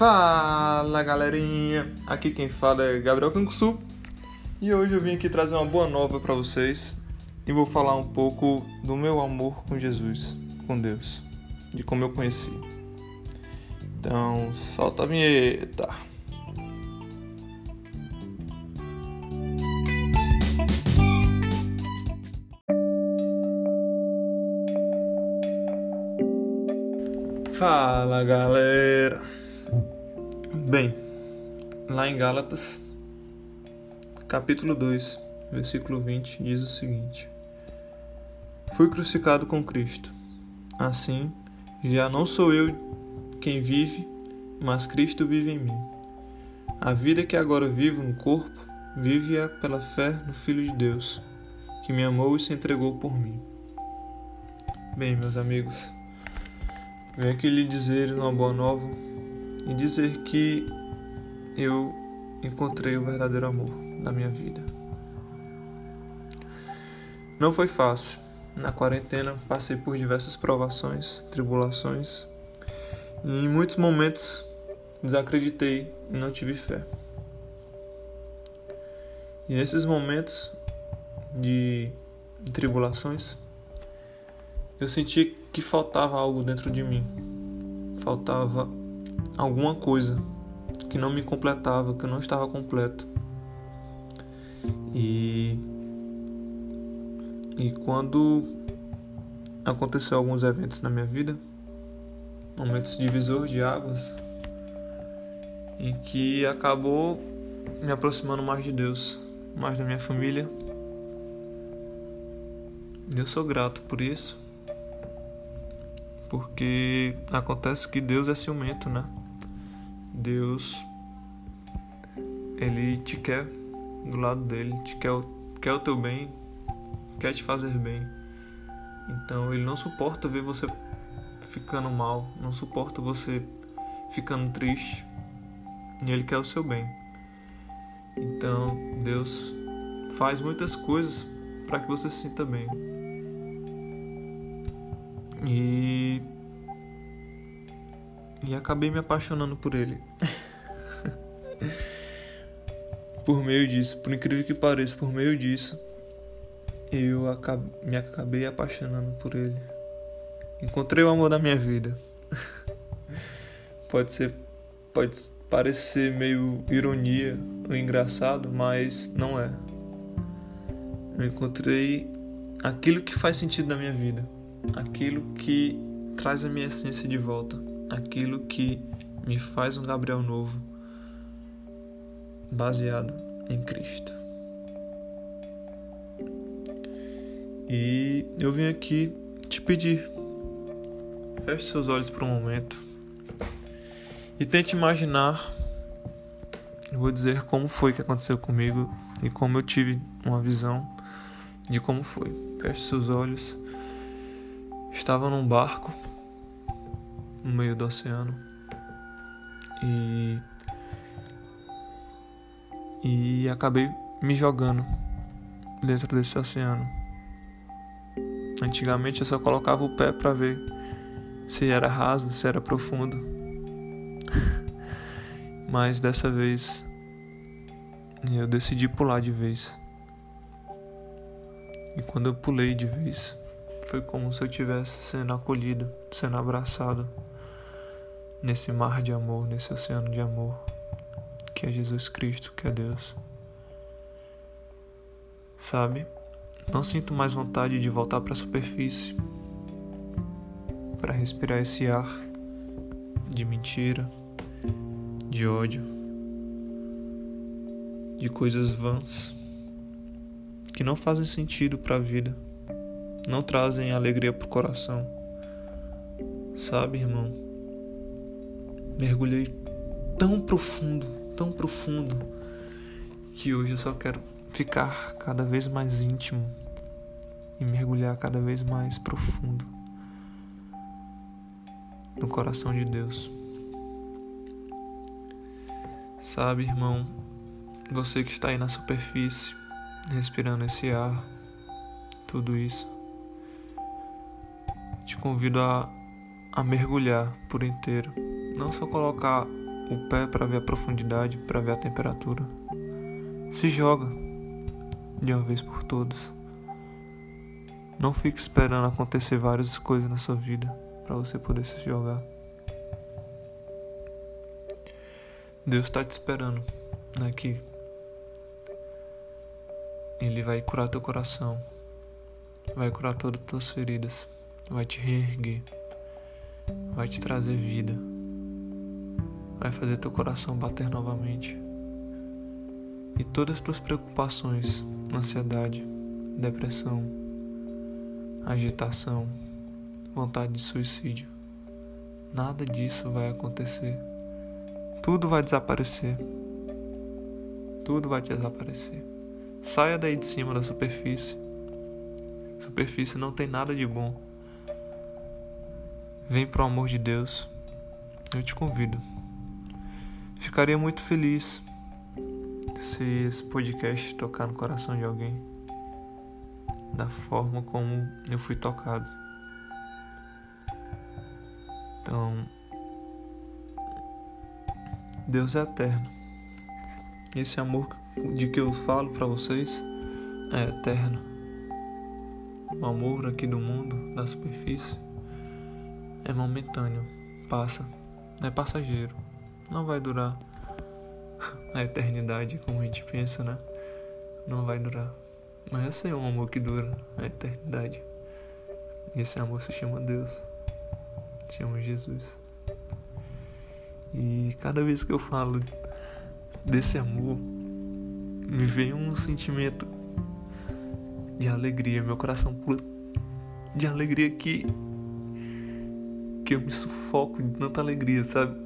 Fala galerinha, aqui quem fala é Gabriel Cancusu e hoje eu vim aqui trazer uma boa nova para vocês e vou falar um pouco do meu amor com Jesus, com Deus, de como eu conheci. Então, solta a vinheta. Fala galera! Bem, lá em Gálatas, capítulo 2, versículo 20, diz o seguinte: Fui crucificado com Cristo. Assim, já não sou eu quem vive, mas Cristo vive em mim. A vida que agora vivo no corpo, vive-a pela fé no Filho de Deus, que me amou e se entregou por mim. Bem, meus amigos, venho aqui lhe dizer uma boa nova e dizer que eu encontrei o verdadeiro amor na minha vida. Não foi fácil. Na quarentena passei por diversas provações, tribulações e em muitos momentos desacreditei e não tive fé. E nesses momentos de tribulações, eu senti que faltava algo dentro de mim. Faltava alguma coisa que não me completava, que eu não estava completo. E e quando aconteceu alguns eventos na minha vida, momentos divisor de águas, em que acabou me aproximando mais de Deus, mais da minha família. Eu sou grato por isso porque acontece que Deus é ciumento, né? Deus ele te quer do lado dele, te quer, quer o teu bem, quer te fazer bem. Então ele não suporta ver você ficando mal, não suporta você ficando triste. E ele quer o seu bem. Então Deus faz muitas coisas para que você se sinta bem. E. E acabei me apaixonando por ele. por meio disso, por incrível que pareça, por meio disso, eu me acabei apaixonando por ele. Encontrei o amor da minha vida. pode ser. Pode parecer meio ironia ou engraçado, mas não é. Eu encontrei aquilo que faz sentido na minha vida aquilo que traz a minha essência de volta, aquilo que me faz um Gabriel novo, baseado em Cristo. E eu vim aqui te pedir, feche seus olhos por um momento e tente imaginar. Eu vou dizer como foi que aconteceu comigo e como eu tive uma visão de como foi. Feche seus olhos. Estava num barco no meio do oceano e e acabei me jogando dentro desse oceano. Antigamente eu só colocava o pé para ver se era raso, se era profundo. Mas dessa vez eu decidi pular de vez. E quando eu pulei de vez, foi como se eu tivesse sendo acolhido, sendo abraçado nesse mar de amor, nesse oceano de amor que é Jesus Cristo, que é Deus. Sabe? Não sinto mais vontade de voltar para a superfície para respirar esse ar de mentira, de ódio, de coisas vãs que não fazem sentido para a vida não trazem alegria pro coração. Sabe, irmão? Mergulhei tão profundo, tão profundo, que hoje eu só quero ficar cada vez mais íntimo e mergulhar cada vez mais profundo no coração de Deus. Sabe, irmão, você que está aí na superfície, respirando esse ar, tudo isso te convido a, a mergulhar por inteiro. Não só colocar o pé para ver a profundidade, para ver a temperatura. Se joga de uma vez por todas. Não fique esperando acontecer várias coisas na sua vida para você poder se jogar. Deus está te esperando aqui. Né, Ele vai curar teu coração, vai curar todas as tuas feridas, vai te reerguer, vai te trazer vida, vai fazer teu coração bater novamente. E todas as tuas preocupações, ansiedade, depressão, agitação, vontade de suicídio, nada disso vai acontecer tudo vai desaparecer. Tudo vai desaparecer. Saia daí de cima da superfície. Superfície não tem nada de bom. Vem pro amor de Deus. Eu te convido. Ficaria muito feliz se esse podcast tocar no coração de alguém da forma como eu fui tocado. Então, Deus é eterno. Esse amor de que eu falo para vocês é eterno. O amor aqui do mundo, da superfície, é momentâneo, passa, é passageiro, não vai durar a eternidade como a gente pensa, né? Não vai durar. Mas esse é um amor que dura a eternidade. Esse amor se chama Deus, se chama Jesus. E cada vez que eu falo desse amor, me vem um sentimento de alegria, meu coração pula de alegria que que eu me sufoco de tanta alegria, sabe?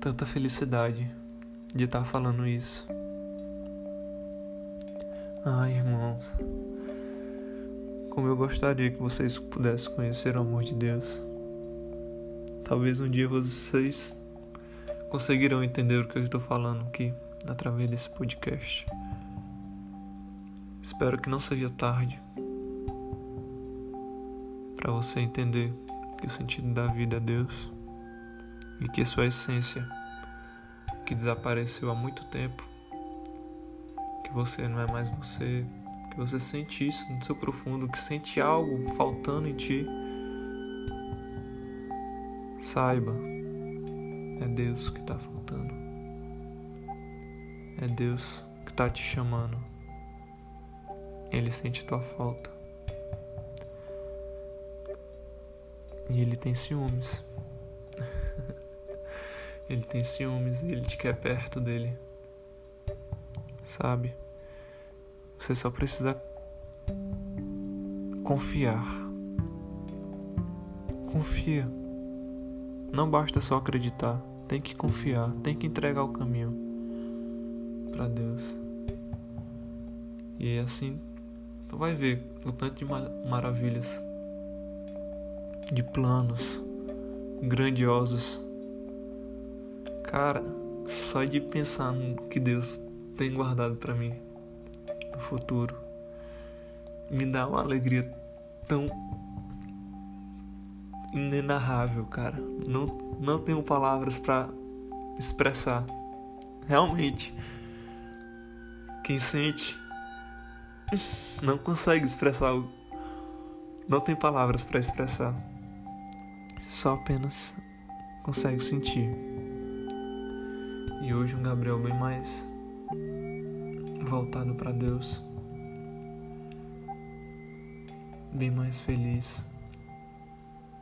Tanta felicidade de estar falando isso. Ai, irmãos, como eu gostaria que vocês pudessem conhecer o amor de Deus. Talvez um dia vocês conseguirão entender o que eu estou falando aqui através desse podcast. Espero que não seja tarde para você entender que o sentido da vida é Deus e que sua essência que desapareceu há muito tempo, que você não é mais você, que você sente isso no seu profundo, que sente algo faltando em ti. Saiba é Deus que está faltando. É Deus que está te chamando. Ele sente tua falta. E ele tem ciúmes. Ele tem ciúmes e ele te quer perto dele. Sabe? Você só precisa confiar. Confia. Não basta só acreditar tem que confiar, tem que entregar o caminho para Deus. E assim, tu vai ver o tanto de maravilhas, de planos grandiosos. Cara, só de pensar no que Deus tem guardado para mim no futuro me dá uma alegria tão inenarrável, cara. Não, não tenho palavras para expressar. Realmente, quem sente não consegue expressar. Não tem palavras para expressar. Só apenas consegue sentir. E hoje um Gabriel bem mais voltado para Deus, bem mais feliz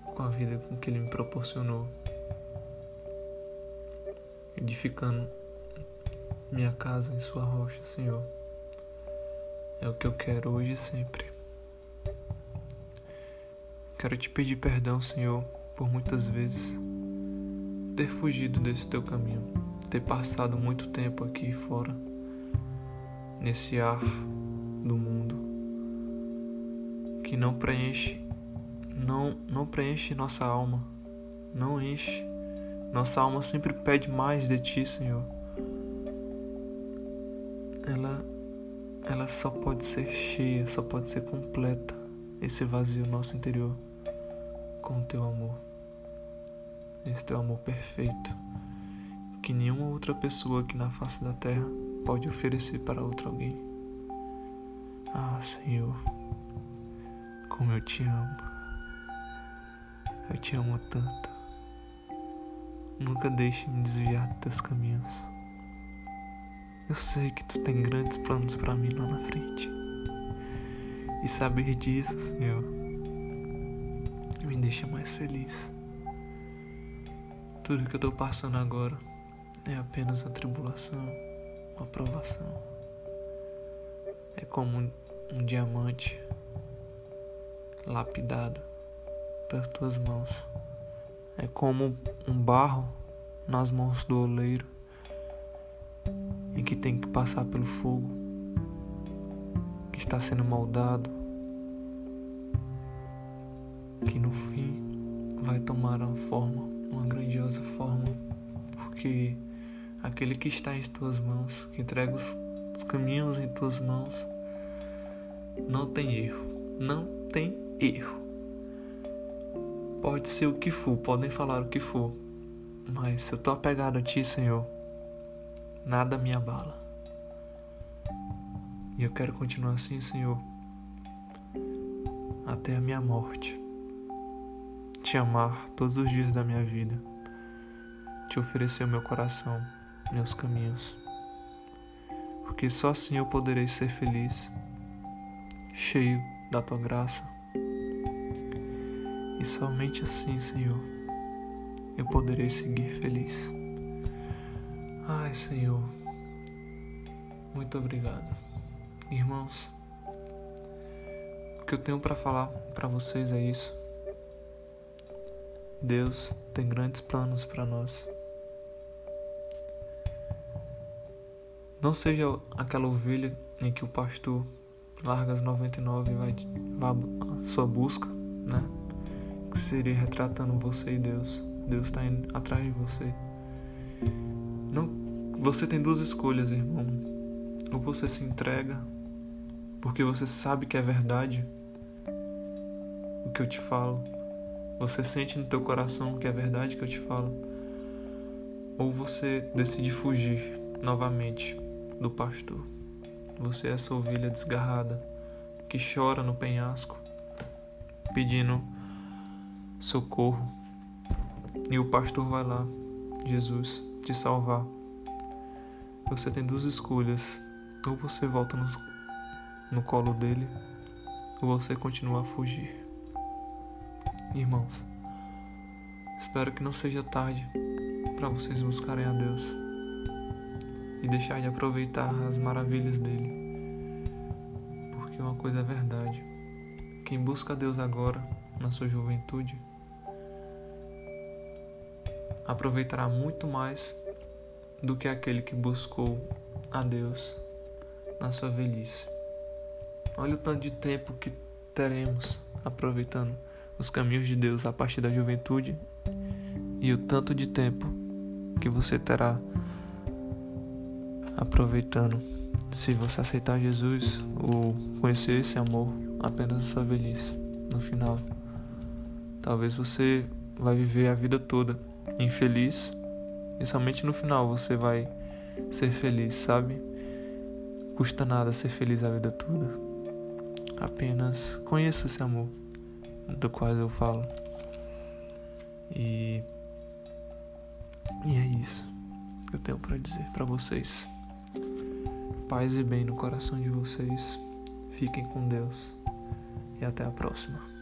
com a vida com que Ele me proporcionou, edificando minha casa em Sua rocha, Senhor. É o que eu quero hoje e sempre. Quero te pedir perdão, Senhor, por muitas vezes ter fugido desse teu caminho, ter passado muito tempo aqui fora, nesse ar do mundo que não preenche não, não preenche nossa alma, não enche. Nossa alma sempre pede mais de Ti, Senhor. Ela, ela só pode ser cheia, só pode ser completa, esse vazio nosso interior, com o Teu amor, esse Teu amor perfeito, que nenhuma outra pessoa aqui na face da terra pode oferecer para outro alguém. Ah, Senhor, como eu te amo. Eu te amo tanto. Nunca deixe me desviar dos teus caminhos. Eu sei que tu tem grandes planos para mim lá na frente. E saber disso, Senhor, me deixa mais feliz. Tudo que eu tô passando agora é apenas uma tribulação, uma provação. É como um, um diamante lapidado pelas tuas mãos. É como um barro nas mãos do oleiro em que tem que passar pelo fogo, que está sendo moldado, que no fim vai tomar uma forma, uma grandiosa forma, porque aquele que está em tuas mãos, que entrega os, os caminhos em tuas mãos, não tem erro, não tem erro. Pode ser o que for, podem falar o que for, mas se eu tô apegado a ti, Senhor, nada me abala. E eu quero continuar assim, Senhor, até a minha morte. Te amar todos os dias da minha vida. Te oferecer o meu coração, meus caminhos. Porque só assim eu poderei ser feliz, cheio da tua graça. E somente assim, Senhor, eu poderei seguir feliz. Ai, Senhor, muito obrigado. Irmãos, o que eu tenho para falar para vocês é isso. Deus tem grandes planos para nós. Não seja aquela ovelha em que o pastor larga as 99 e vai, vai à sua busca, né? Que seria retratando você e Deus. Deus está indo atrás de você. Não, você tem duas escolhas, irmão. Ou você se entrega porque você sabe que é verdade o que eu te falo. Você sente no teu coração que é verdade o que eu te falo. Ou você decide fugir novamente do pastor. Você é essa ovelha desgarrada que chora no penhasco, pedindo socorro e o pastor vai lá, Jesus, te salvar. Você tem duas escolhas: ou você volta no, no colo dele, ou você continua a fugir. Irmãos, espero que não seja tarde para vocês buscarem a Deus e deixar de aproveitar as maravilhas dele. Porque uma coisa é verdade: quem busca Deus agora, na sua juventude, aproveitará muito mais do que aquele que buscou a Deus na sua velhice. Olha o tanto de tempo que teremos aproveitando os caminhos de Deus a partir da juventude e o tanto de tempo que você terá aproveitando se você aceitar Jesus ou conhecer esse amor apenas na sua velhice. No final, talvez você vai viver a vida toda infeliz e somente no final você vai ser feliz, sabe? Custa nada ser feliz a vida toda. Apenas conheça esse amor do qual eu falo. E e é isso que eu tenho para dizer para vocês. Paz e bem no coração de vocês. Fiquem com Deus e até a próxima.